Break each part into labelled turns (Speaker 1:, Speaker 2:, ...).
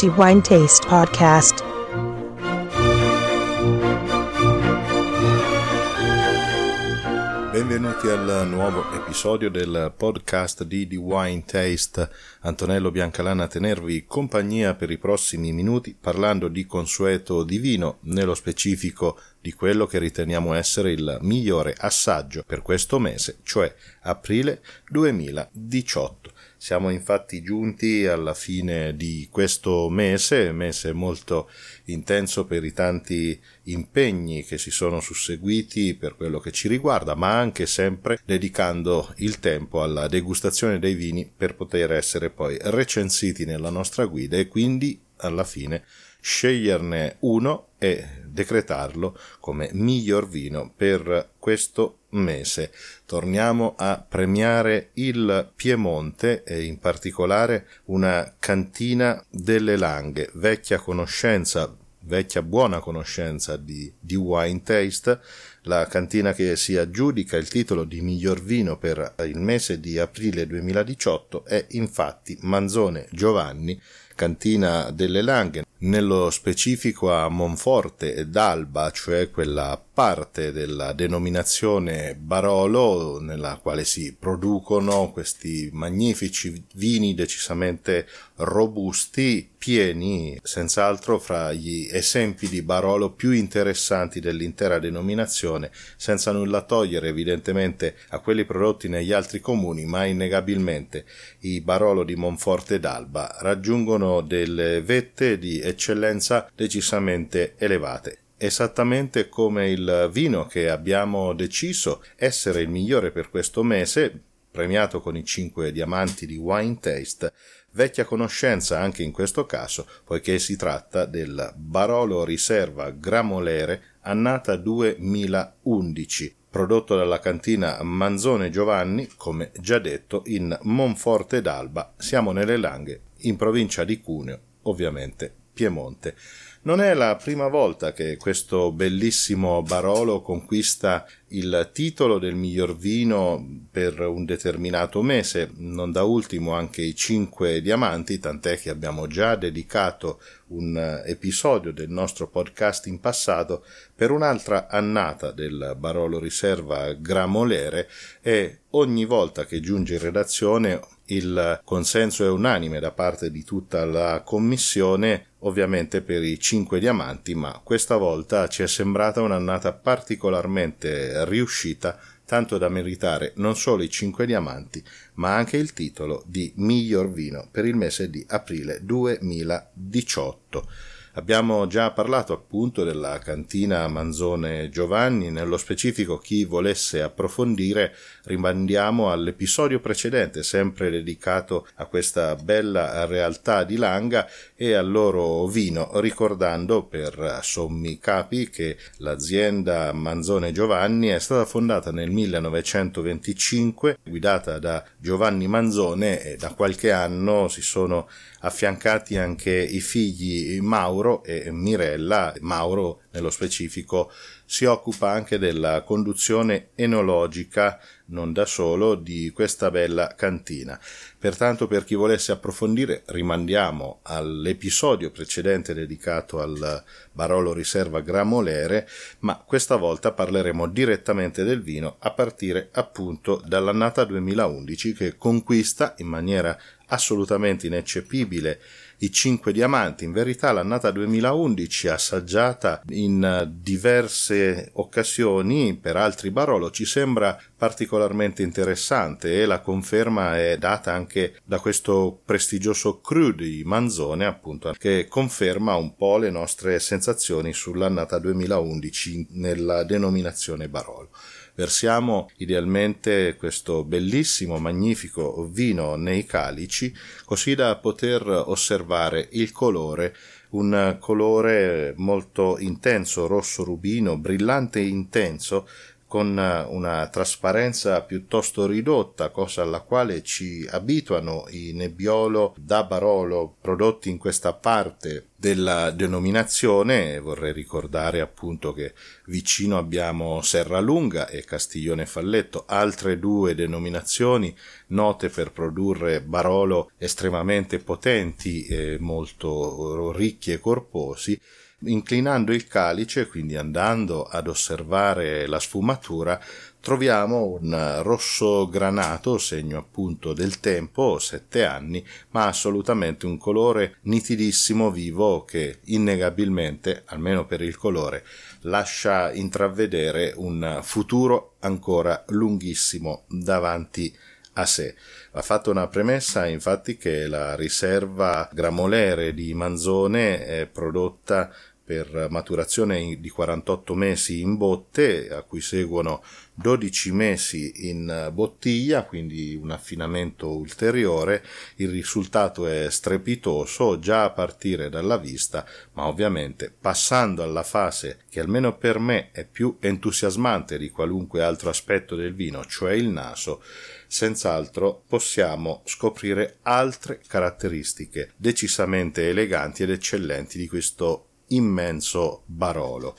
Speaker 1: The Wine Taste Podcast.
Speaker 2: Benvenuti al nuovo episodio del podcast di The Wine Taste. Antonello Biancalana a tenervi compagnia per i prossimi minuti parlando di consueto di vino, nello specifico di quello che riteniamo essere il migliore assaggio per questo mese, cioè aprile 2018. Siamo infatti giunti alla fine di questo mese, mese molto intenso per i tanti impegni che si sono susseguiti per quello che ci riguarda, ma anche sempre dedicando il tempo alla degustazione dei vini per poter essere poi recensiti nella nostra guida e quindi alla fine sceglierne uno e decretarlo come miglior vino per questo mese. Torniamo a premiare il Piemonte e in particolare una cantina delle Langhe, vecchia conoscenza, vecchia buona conoscenza di, di Wine Taste, la cantina che si aggiudica il titolo di miglior vino per il mese di aprile 2018 è infatti Manzone Giovanni, cantina delle Langhe, nello specifico a Monforte ed Alba, cioè quella parte della denominazione Barolo nella quale si producono questi magnifici vini decisamente robusti, pieni, senz'altro fra gli esempi di Barolo più interessanti dell'intera denominazione, senza nulla togliere evidentemente a quelli prodotti negli altri comuni, ma innegabilmente. I Barolo di Monforte d'Alba raggiungono delle vette di eccellenza decisamente elevate esattamente come il vino che abbiamo deciso essere il migliore per questo mese, premiato con i 5 diamanti di Wine Taste, vecchia conoscenza anche in questo caso, poiché si tratta del Barolo Riserva Gramolere annata 2011, prodotto dalla cantina Manzone Giovanni, come già detto, in Monforte d'Alba. Siamo nelle Langhe, in provincia di Cuneo, ovviamente Piemonte. Non è la prima volta che questo bellissimo Barolo conquista il titolo del miglior vino per un determinato mese, non da ultimo anche i cinque diamanti, tant'è che abbiamo già dedicato un episodio del nostro podcast in passato per un'altra annata del Barolo Riserva Gramolere e ogni volta che giunge in redazione il consenso è unanime da parte di tutta la commissione ovviamente per i cinque diamanti, ma questa volta ci è sembrata un'annata particolarmente riuscita, tanto da meritare non solo i cinque diamanti, ma anche il titolo di miglior vino per il mese di aprile 2018. Abbiamo già parlato appunto della cantina Manzone Giovanni, nello specifico chi volesse approfondire rimandiamo all'episodio precedente sempre dedicato a questa bella realtà di Langa e al loro vino, ricordando per sommi capi che l'azienda Manzone Giovanni è stata fondata nel 1925, guidata da Giovanni Manzone e da qualche anno si sono affiancati anche i figli Mauro e Mirella. Mauro, nello specifico, si occupa anche della conduzione enologica, non da solo, di questa bella cantina. Pertanto, per chi volesse approfondire, rimandiamo all'episodio precedente dedicato al Barolo Riserva Gramolere, ma questa volta parleremo direttamente del vino a partire appunto dall'annata 2011 che conquista in maniera assolutamente ineccepibile i cinque diamanti. In verità l'annata 2011 assaggiata in diverse occasioni per altri Barolo ci sembra particolarmente interessante e la conferma è data anche da questo prestigioso cru di Manzone appunto che conferma un po' le nostre sensazioni sull'annata 2011 nella denominazione Barolo versiamo idealmente questo bellissimo, magnifico vino nei calici, così da poter osservare il colore un colore molto intenso, rosso rubino, brillante e intenso, con una trasparenza piuttosto ridotta, cosa alla quale ci abituano i nebbiolo da Barolo prodotti in questa parte della denominazione. Vorrei ricordare appunto che vicino abbiamo Serralunga e Castiglione Falletto, altre due denominazioni note per produrre Barolo estremamente potenti e molto ricchi e corposi Inclinando il calice, quindi andando ad osservare la sfumatura, troviamo un rosso granato, segno appunto del tempo, sette anni, ma assolutamente un colore nitidissimo, vivo, che innegabilmente, almeno per il colore, lascia intravedere un futuro ancora lunghissimo davanti a sé. Va fatta una premessa infatti che la riserva gramolere di Manzone è prodotta per maturazione di 48 mesi in botte, a cui seguono 12 mesi in bottiglia, quindi un affinamento ulteriore. Il risultato è strepitoso già a partire dalla vista, ma ovviamente passando alla fase che almeno per me è più entusiasmante di qualunque altro aspetto del vino, cioè il naso, senz'altro possiamo scoprire altre caratteristiche decisamente eleganti ed eccellenti di questo immenso Barolo.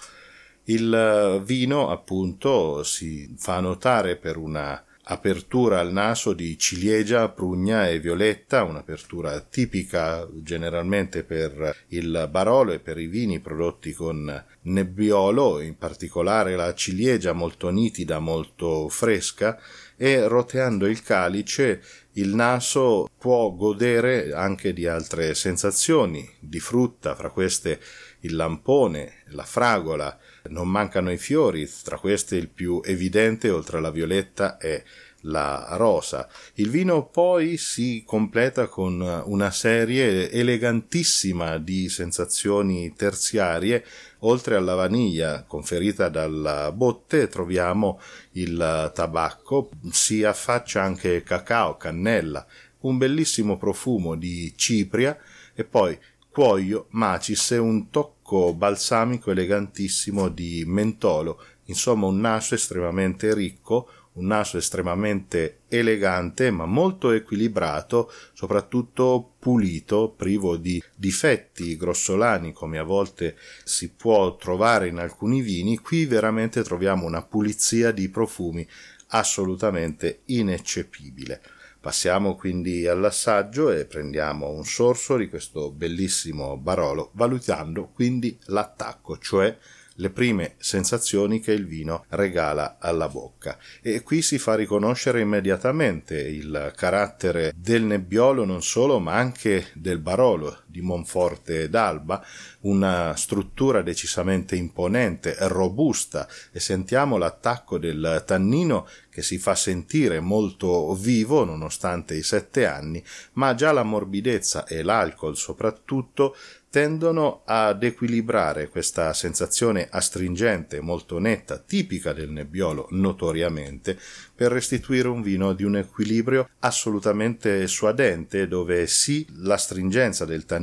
Speaker 2: Il eh, vino, appunto, si fa notare per una apertura al naso di ciliegia, prugna e violetta, un'apertura tipica generalmente per il Barolo e per i vini prodotti con nebbiolo, in particolare la ciliegia molto nitida, molto fresca, e roteando il calice il naso può godere anche di altre sensazioni, di frutta, fra queste il lampone, la fragola, non mancano i fiori, tra questi il più evidente oltre alla violetta è la rosa. Il vino poi si completa con una serie elegantissima di sensazioni terziarie. Oltre alla vaniglia conferita dalla botte troviamo il tabacco, si affaccia anche cacao, cannella, un bellissimo profumo di cipria e poi cuoio, macis e un tocco balsamico elegantissimo di mentolo, insomma un naso estremamente ricco, un naso estremamente elegante ma molto equilibrato, soprattutto pulito, privo di difetti grossolani come a volte si può trovare in alcuni vini, qui veramente troviamo una pulizia di profumi assolutamente ineccepibile. Passiamo quindi all'assaggio e prendiamo un sorso di questo bellissimo Barolo, valutando quindi l'attacco, cioè le prime sensazioni che il vino regala alla bocca. E qui si fa riconoscere immediatamente il carattere del nebbiolo non solo, ma anche del Barolo di Monforte d'Alba, una struttura decisamente imponente, robusta e sentiamo l'attacco del tannino che si fa sentire molto vivo nonostante i sette anni, ma già la morbidezza e l'alcol soprattutto tendono ad equilibrare questa sensazione astringente molto netta, tipica del nebbiolo notoriamente, per restituire un vino di un equilibrio assolutamente suadente, dove sì l'astringenza del tannino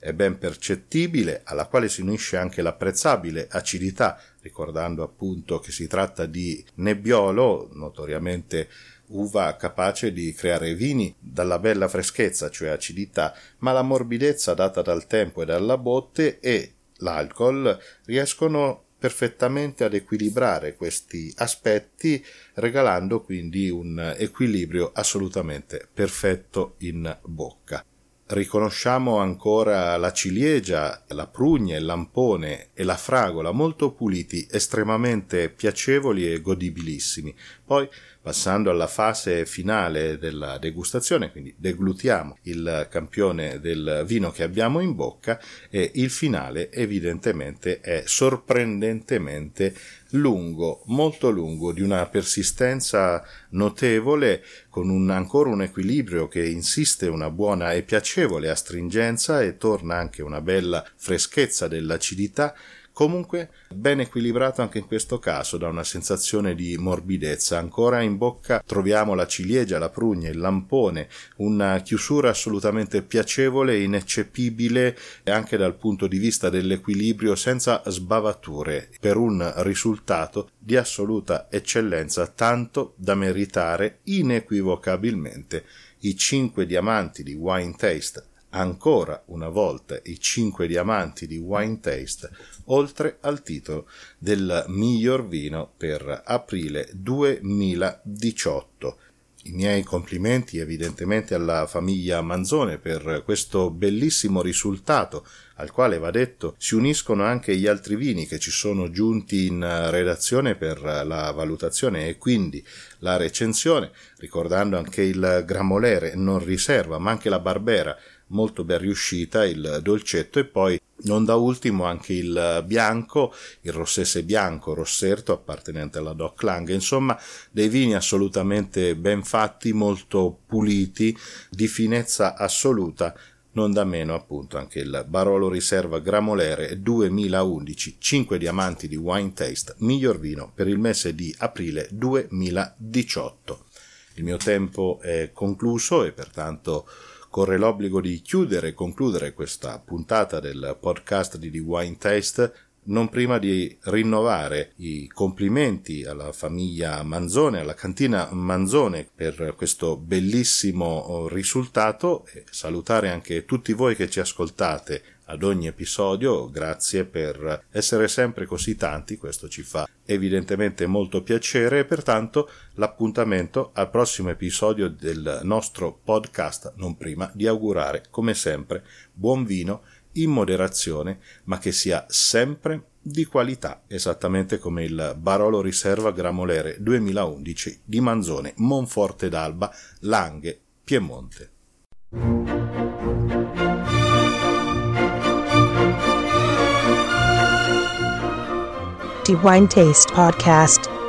Speaker 2: è ben percettibile, alla quale si unisce anche l'apprezzabile acidità, ricordando appunto che si tratta di nebbiolo, notoriamente uva capace di creare vini dalla bella freschezza, cioè acidità, ma la morbidezza data dal tempo e dalla botte e l'alcol riescono perfettamente ad equilibrare questi aspetti, regalando quindi un equilibrio assolutamente perfetto in bocca riconosciamo ancora la ciliegia, la prugna, il lampone e la fragola molto puliti, estremamente piacevoli e godibilissimi. Poi, passando alla fase finale della degustazione, quindi deglutiamo il campione del vino che abbiamo in bocca e il finale evidentemente è sorprendentemente lungo, molto lungo, di una persistenza notevole, con un, ancora un equilibrio che insiste una buona e piacevole astringenza e torna anche una bella freschezza dell'acidità Comunque ben equilibrato anche in questo caso da una sensazione di morbidezza. Ancora in bocca troviamo la ciliegia, la prugna, il lampone, una chiusura assolutamente piacevole ineccepibile anche dal punto di vista dell'equilibrio senza sbavature per un risultato di assoluta eccellenza tanto da meritare inequivocabilmente i cinque diamanti di Wine Taste ancora una volta i cinque diamanti di Wine Taste, oltre al titolo del miglior vino per aprile 2018. I miei complimenti evidentemente alla famiglia Manzone per questo bellissimo risultato, al quale va detto si uniscono anche gli altri vini che ci sono giunti in redazione per la valutazione e quindi la recensione, ricordando anche il Gramolere non riserva, ma anche la Barbera molto ben riuscita, il dolcetto e poi non da ultimo anche il bianco, il rossese bianco, rosserto appartenente alla Doc Lang, insomma dei vini assolutamente ben fatti, molto puliti, di finezza assoluta, non da meno appunto anche il Barolo Riserva Gramolere 2011, 5 diamanti di Wine Taste, miglior vino per il mese di aprile 2018. Il mio tempo è concluso e pertanto corre l'obbligo di chiudere e concludere questa puntata del podcast di The Wine Taste non prima di rinnovare i complimenti alla famiglia Manzone, alla cantina Manzone per questo bellissimo risultato e salutare anche tutti voi che ci ascoltate ad ogni episodio, grazie per essere sempre così tanti, questo ci fa evidentemente molto piacere e pertanto l'appuntamento al prossimo episodio del nostro podcast, non prima di augurare come sempre buon vino in moderazione, ma che sia sempre di qualità, esattamente come il Barolo Riserva Gramolere 2011 di Manzone, Monforte d'Alba, Langhe, Piemonte.
Speaker 1: The Wine Taste Podcast.